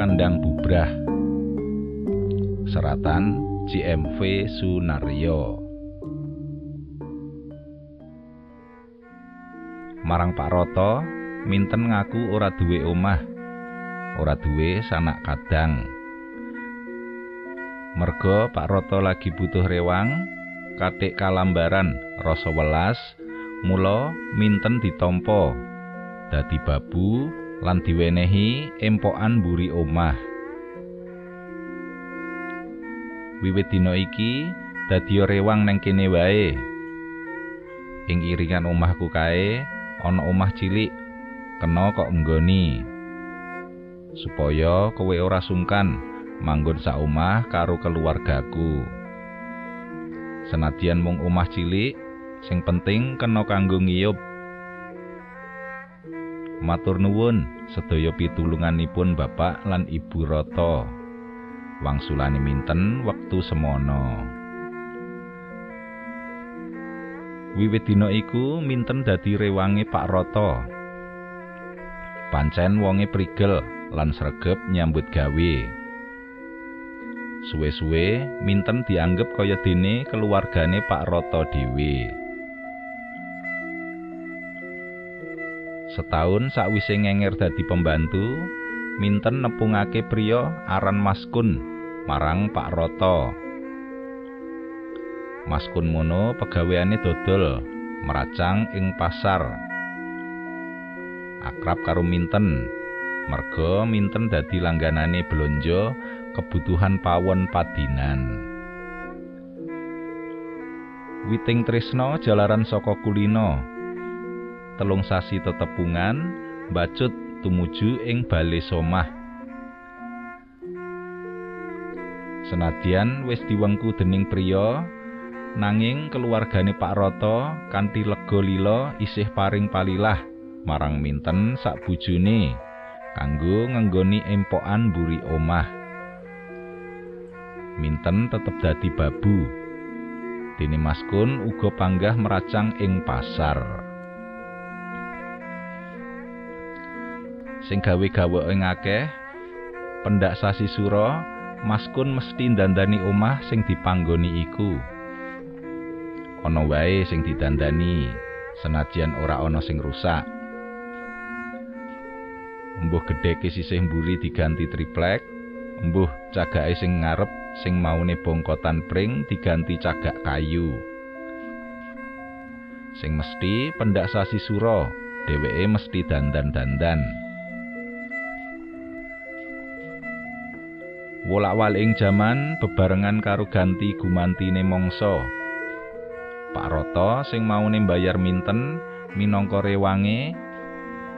Kandang bubrah. Seratan CMV Sunaryo Marang Pak Roto minten ngaku ora duwe omah ora duwe sanak kadang. Merga Pak Roto lagi butuh rewang katik kalambaran rasa welas mula minten ditampa dadi babu lan diwenehi empokan mburi omah. Wiwit dina iki dadi rewang neng kene wae. Ing iringan omahku kae ana omah cilik kena kok nggoni. Supaya kowe ora sungkan manggon sak omah karo keluargaku. Senadyan mung omah cilik, sing penting kena kanggo ngiyup Matur nuwun sedaya pitulunganipun Bapak lan Ibu Roto. Wangsulane minten wektu semono. Wiwit dina iku minten dadi rewange Pak Roto. Pancen wonge prigel lan sregep nyambut gawe. Suwe-suwe minten dianggep kaya dene keluargane Pak Roto dhewe. Setahun sakwise ngenger dadi pembantu, minten nepungake priya aran Maskun marang Pak Roto. Maskun mono pegaweane dodol meracang ing pasar. Akrab karo minten, merga minten dadi langganane blonjo kebutuhan pawon padinan. Witing Trisno jalaran saka kulino telung sasi tetepungan bacut tumuju ing bale somah. Senadyan wis diwengku dening priya nanging keluargane Pak Roto kanthi lega lila isih paring palilah marang minten sak bojone kanggo ngenggoni empokan mburi omah. Minten tetep dadi babu. Dene maskun uga panggah meracang ing pasar sing gawe-gawe akeh pendak sasi sura maskun mesti dandani omah sing dipanggoni iku. Ana wae sing didandani senajan ora ana sing rusak. Embuh gedhe sisih mburi diganti triplek embuh cagake sing ngarep sing maune bongkotan pring diganti cagak kayu. Sing mesti pendak sasi sura dheweke mesti dandan-dandan wolak-walik jaman bebarengan karo ganti gumantine mangsa. Pak Roto sing maune mbayar minten minangka rewange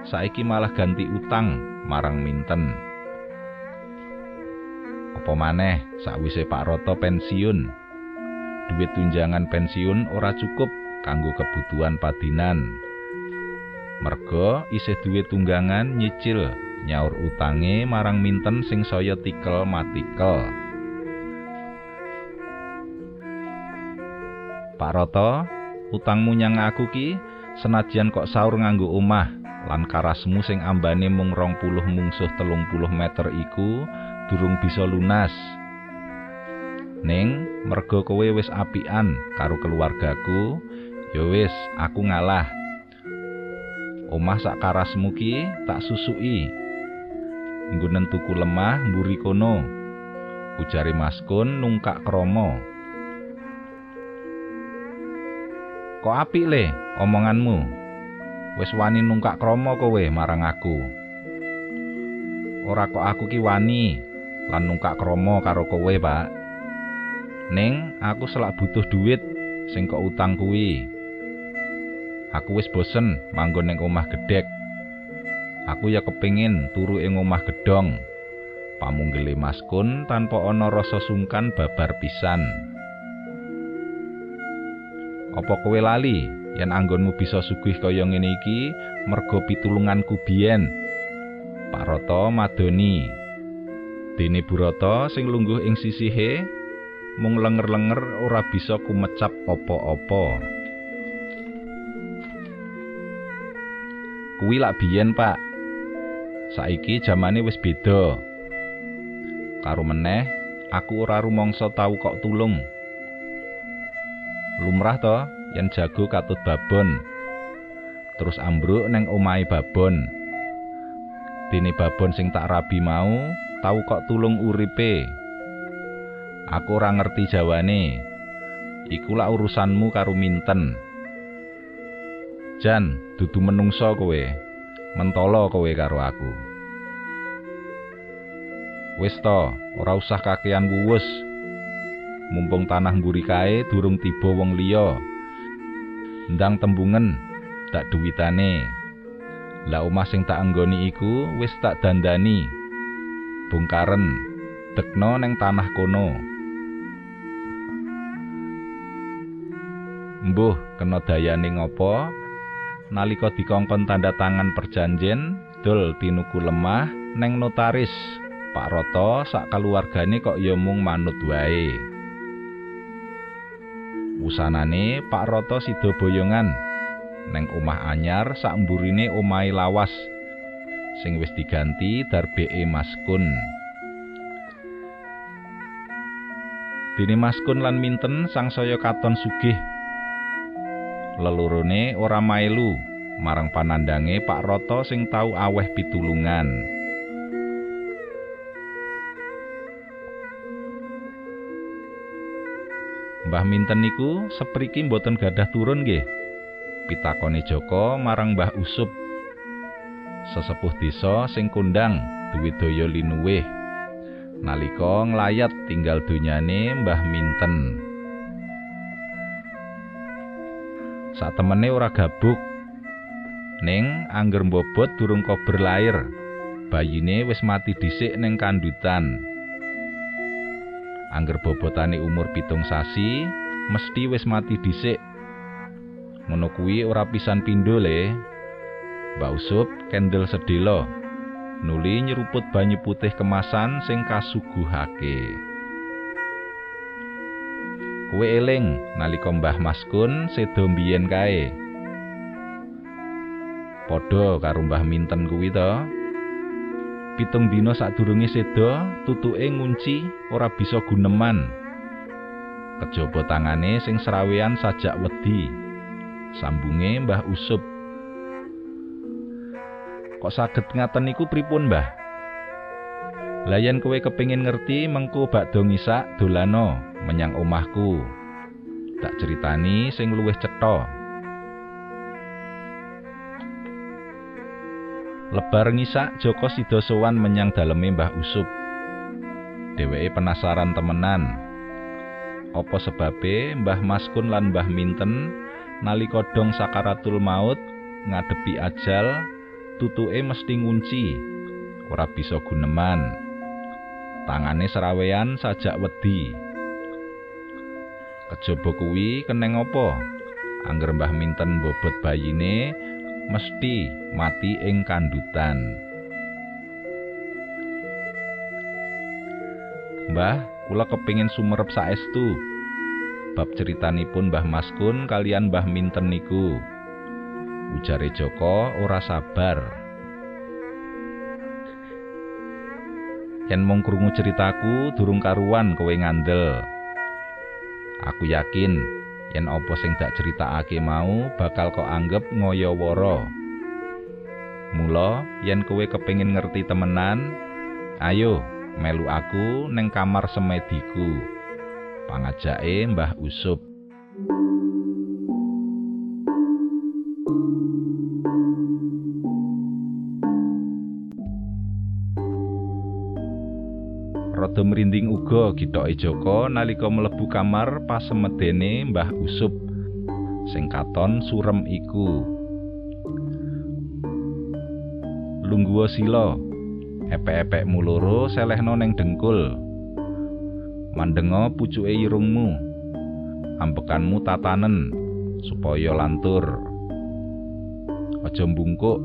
saiki malah ganti utang marang minten. Apa maneh sakwise Pak Roto pensiun, duit tunjangan pensiun ora cukup kanggo kebutuhan padinan. Merga isih duit tunggangan nyicil nyaur utange marang minten sing saya tikel matikel. Pak Roto, utangmu nyang aku ki senajan kok saur nganggo omah lan karasmu sing ambane mung rong puluh mungsuh telung puluh meter iku durung bisa lunas. Ning, merga kowe wis apian karo keluargaku, ya wis aku ngalah. Omah sak karasmu ki tak susuki nggunen tuku lemah mburi kono. Ujare maskun nungkak kromo kok apik le omonganmu? Wis wani nungkak kromo kowe marang aku? Ora kok aku ki wani lan nungkak kromo karo kowe pak. Ning aku selak butuh duit sing kok utang kuwi. Aku wis bosen manggon ning omah gedhek Aku ya kepingin turu ing omah gedhong. Pamunggele maskun tanpa ana rasa sungkan babar pisan. Apa kowe lali yen anggonmu bisa sugih kaya ngene iki merga pitulunganku biyen? Pak Rata madoni. Dene Burata sing lungguh ing sisihe mung lenger-lenger ora bisa kumecap apa-apa. Kuwi lak biyen, Pak. Saiki jamane wis beda Karo meneh, aku ora rumangsa tau kok tulung. Lumrah to yen jago katut babon. Terus ambruk neng omahe babon. Dene babon sing tak rabi mau tau kok tulung uripe. Aku ora ngerti jawane. Iku lak urusanmu karo minten. Jan, dudu menungso kowe. Mentolo kowe karo aku. Wis to, ora usah kakean wuwus. Mumpung tanah mburi kae durung tiba wong liya. Ndang tembungen tak duwitane. Lah omah sing tak anggoni iku wis tak dandani. Bungkaren tekno neng tanah kono. Mbuh kena dayane ngopo? Nalika dikongkon tanda tangan perjanjen, dol tinuku lemah neng notaris. Pak Roto sak keluargane kok ya mung manut wae. Wusanane Pak Roto sida boyongan neng omah anyar sak mburine omahe lawas sing wis diganti darbeke Maskun. Dene Maskun lan Minten sangsaya katon sugih. Lelurune ora mailu marang panandange Pak Roto sing tau aweh pitulungan. Mbah Minten niku sepriki mboten gadah turun nggih. Pitakone Joko marang Mbah Usup. Sesepuh desa sing kondang duwe daya linuwih. Nalika nglayat tinggal donyane Mbah Minten. Satemene ora gabuk. Ning angger mbobot durung kober lair. Bayine wis mati dhisik ning kandutan. Angger bobotane umur pitung sasi, mesti wis mati dhisik. Ngono kuwi ora pisan pindho le. Mbak Usup kendel sedelo. Nuli nyeruput banyu putih kemasan sing kasuguhake. Kowe eling nalika Mbah Maskun sedo mbiyen kae. Padha karo Mbah Minten kuwi to. pitung dina sadurunge seda tutuke ngunci ora bisa guneman. Kejaba tangane sing serawean sajak wedi. Sambunge Mbah Usup. Kok saged ngaten niku pripun Mbah? Layan kowe kepingin ngerti mengko bakdo ngisak dolano menyang omahku tak ceritani sing luwih cetha Lebar ngisak Joko sida sowan menyang daleme Mbah Usup. Dheweke penasaran temenan. Apa sebabe Mbah Maskun lan Mbah Minten nalika dong sakaratul maut ngadepi ajal tutuke mesti ngunci ora bisa guneman. Tangane serawean sajak wedi. Kejaba kuwi keneng apa? Angger Mbah Minten bobot bayine mesti mati ing kandutan. Mbah, kula kepingin sumerep saestu. Bab ceritanipun Mbah Maskun kalian Mbah Minten niku. Ujare Joko ora sabar. Yen mung krungu ceritaku durung karuan kowe ngandel. Aku yakin yen apa sing dak critakake mau bakal kok anggap ngoyo-woro. Mula yen kowe kepengin ngerti temenan, ayo melu aku neng kamar semediku. Pangajake Mbah Usup. Rada merinding uga gitoke Joko nalika mlebu kamar pas semedene Mbah Usup sing katon surem iku. Lungguwa sila, epek-epek muloro selehno ning dengkul. Mandenga pucuke irungmu. Ambekanmu tatanen supaya lantur. Aja mbungkuk,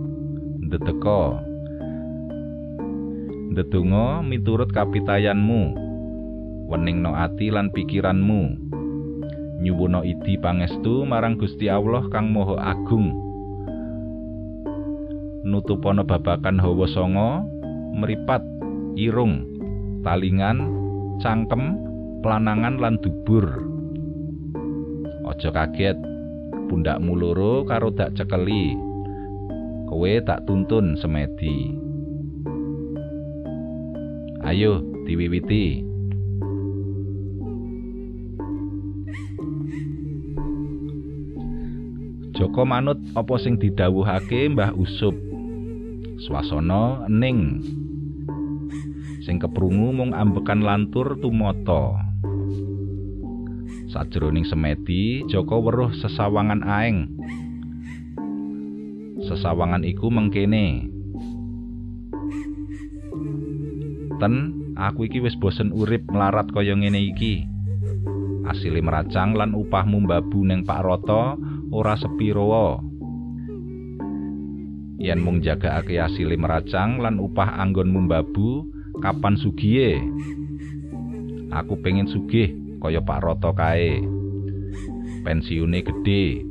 ndedeka. Ndedonga miturut kapitayanmu weningno ati lan pikiranmu nyuwuna idi pangestu marang Gusti Allah kang Maha Agung nutupana babakan hawa sanga mripat irung talingan, cangkem, planangan lan dubur. Aja kaget, pundakmu loro karo dak cekeli. Kowe tak tuntun semedi. Ayo diwiwiti. Joko manut apa sing didhawuhake Mbah Usup. Swasana ening. Sing keprungu mung ambekan lantur tumata. Sajroning semedi, Joko weruh sesawangan aeng. Sesawangan iku mengkene. Ten, aku iki wis bosen urip melarat kaya ngene iki. Asile meracang lan upahmu mbabu ning Pak Rata ora sepiro yen mung jagakake asile meracang lan upah anggonmu mbabu kapan sugiye aku pengen sugih kaya Pak Roto kae. Pensiune gedhe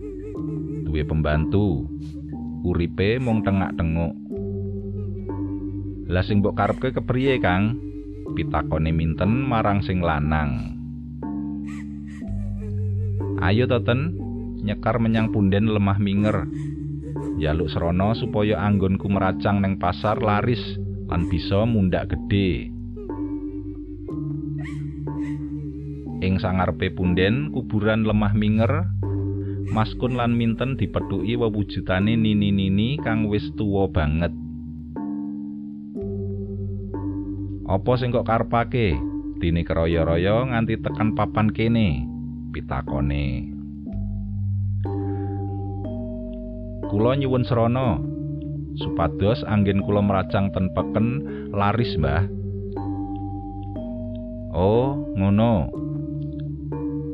duwe pembantu. Uripe mung tengak-tenguk lah sing mbok karepke kepriye Kang pitakone minten marang sing lanang ayo toten nyekar menyang punden lemah minger. Jaluk serono supaya anggonku meracang neng pasar laris lan bisa mundak gede. Ing sangarepe punden kuburan lemah minger, Maskun lan minten dipethuki wewujudane nini-nini kang wis tuwa banget. Apa sing kok karepake? Dene keroyo-royo nganti tekan papan kene. Pitakone. kula nyuwun srana. Supados anggen kula meracang ten peken laris mbah. Oh ngono.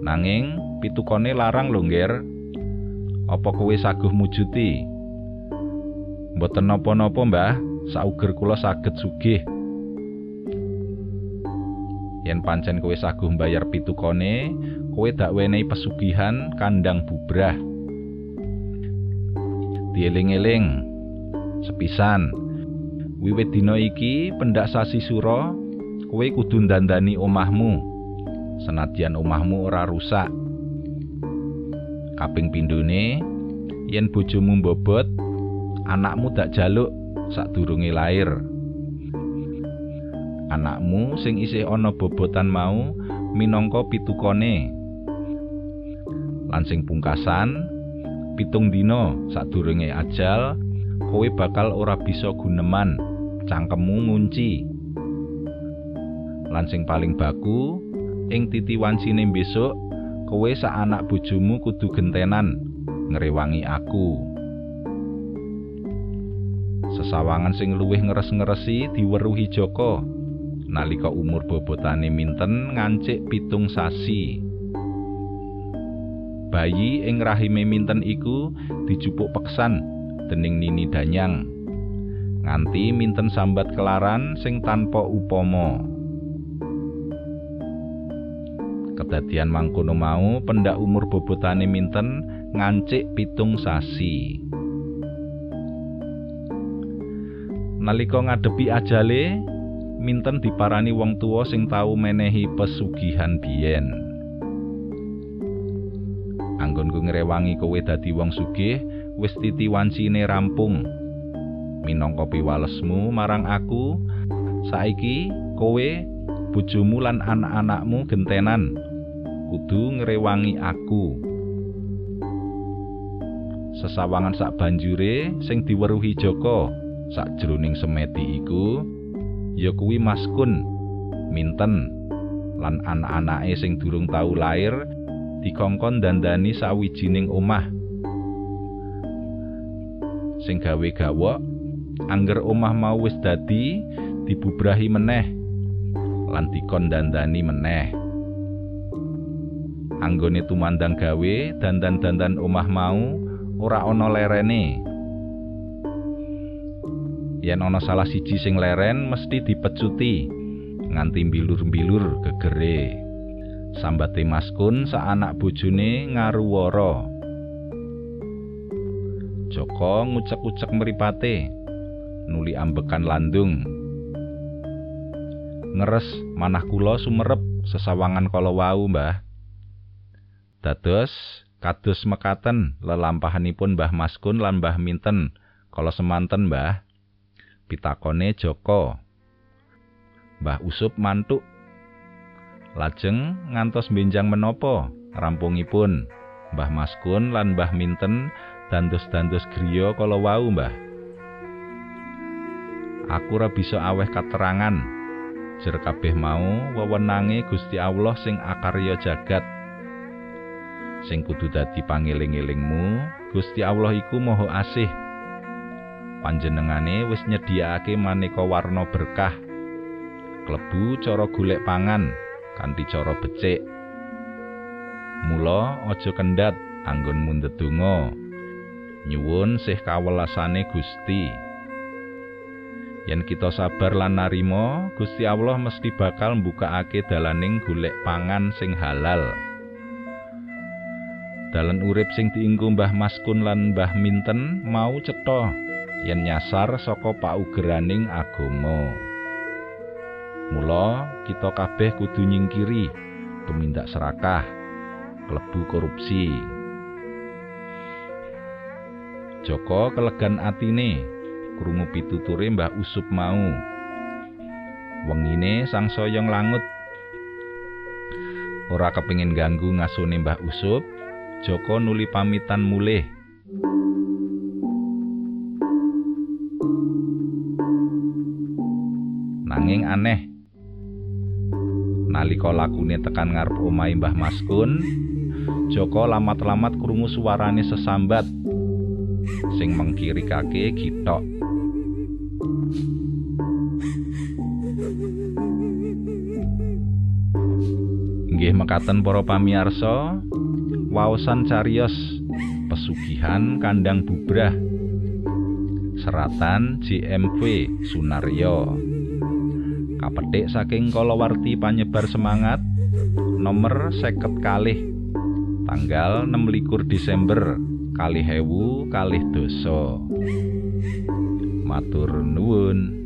Nanging pitukone larang lho ngger. Apa kowe saguh mujuti? Mboten napa-napa mbah. Sauger kula saged sugih yen pancen kowe saguh mbayar pitukone kowe dak wenehi pesugihan kandang bubrah. Dieling-eling sepisan. Wiwit dina iki pendak sasi sura kowe kudu ndandani omahmu. Senadyan omahmu ora rusak. Kaping pindhone yen bojomu mbobot anakmu tak jaluk sadurunge lair anakmu sing isih ana bobotan mau minangka pitukone. Lan sing pungkasan pitung dina sadurunge ajal kowe bakal ora bisa guneman cangkemmu ngunci. Lan sing paling baku ing titi wancine besok kowe sak anak bojomu kudu gentenan ngrewangi aku. Sesawangan sing luwih ngeres-ngeresi diweruhi Joko nalika umur bobotane minten ngancik pitung sasi. Bayi ing rahime minten iku dijupuk peksan dening Nini Danyang. Nganti minten sambat kelaran sing tanpa upama. Kedadian mangkono mau pendak umur bobotane minten ngancik pitung sasi. Nalika ngadepi ajale minten diparani wong tuwa sing tau menehi pesugihan biyen. Anggonku ngrewangi kowe dadi wong sugih wis titi wancine rampung. Minangka piwalesmu marang aku saiki kowe bojomu lan anak-anakmu gentenan. Kudu ngrewangi aku. Sesawangan sak banjure sing diweruhi Joko sakjroning semeti iku ya kuwi maskun minten lan anak-anake sing durung tau lair dikongkon dandani sawijining omah. Sing gawe gawok angger omah mau wis dadi dibubrahi meneh lan dikon dandani meneh. Anggone tumandang gawe dandan-dandan omah mau ora ana lerene yen ana salah siji sing leren mesti dipecuti nganti mbilur-mbilur gegere. Sambate maskun anak bojone ngaruwara. Joko ngucek-ucek mripate. Nuli ambekan landung. Ngeres manah kula sumerep sesawangan kala wau, Mbah. Dados kados mekaten lelampahanipun Mbah Maskun lan Mbah Minten kala semanten, Mbah. Pitakone Joko. Mbah Usup mantuk. Lajeng ngantos benjang menapa rampungipun Mbah Maskun lan Mbah Minten dandos-dandos griya kala wau, Mbah. Aku ora bisa aweh katerangan jer kabeh mau wewenange Gusti Allah sing akarya jagat. Sing kudu dadi pangeling-elingmu, Gusti Allah iku Maha Asih. Panjenengane wis nyediakake maneka warna berkah. Klebu cara golek pangan kanthi cara becik. Mula aja kendhat anggonmu ndedonga. Nyuwun sih kawelasane Gusti. Yen kita sabar lan narima, Gusti Allah mesti bakal mbukakake dalaning golek pangan sing halal. Dalan urip sing dienggo Mbah Maskun lan Mbah Minten mau cetha yen nyasar saka paugeraning agama. Mula kita kabeh kudu nyingkiri tumindak serakah, klebu korupsi. Joko kelegan atine krungu pituture Mbah Usup mau. Wengine sang soyong langut. Ora kepingin ganggu ngasune Mbah Usup, Joko nuli pamitan mulih. Aneh. Nalika lakune tekan ngarep omahe Mbah Maskun, Joko lamat-lamat krungu suarane sesambat sing mengkirikake gitok. Inggih mekaten para pamirsa, waosan cariyos pesugihan kandang bubrah. Seratan JMV Sunaryo. Kapetik saking kalawarti panyebar semangat nomor seket kalih tanggal 26 Desember kalih hewu kalih doso. Matur nuwun.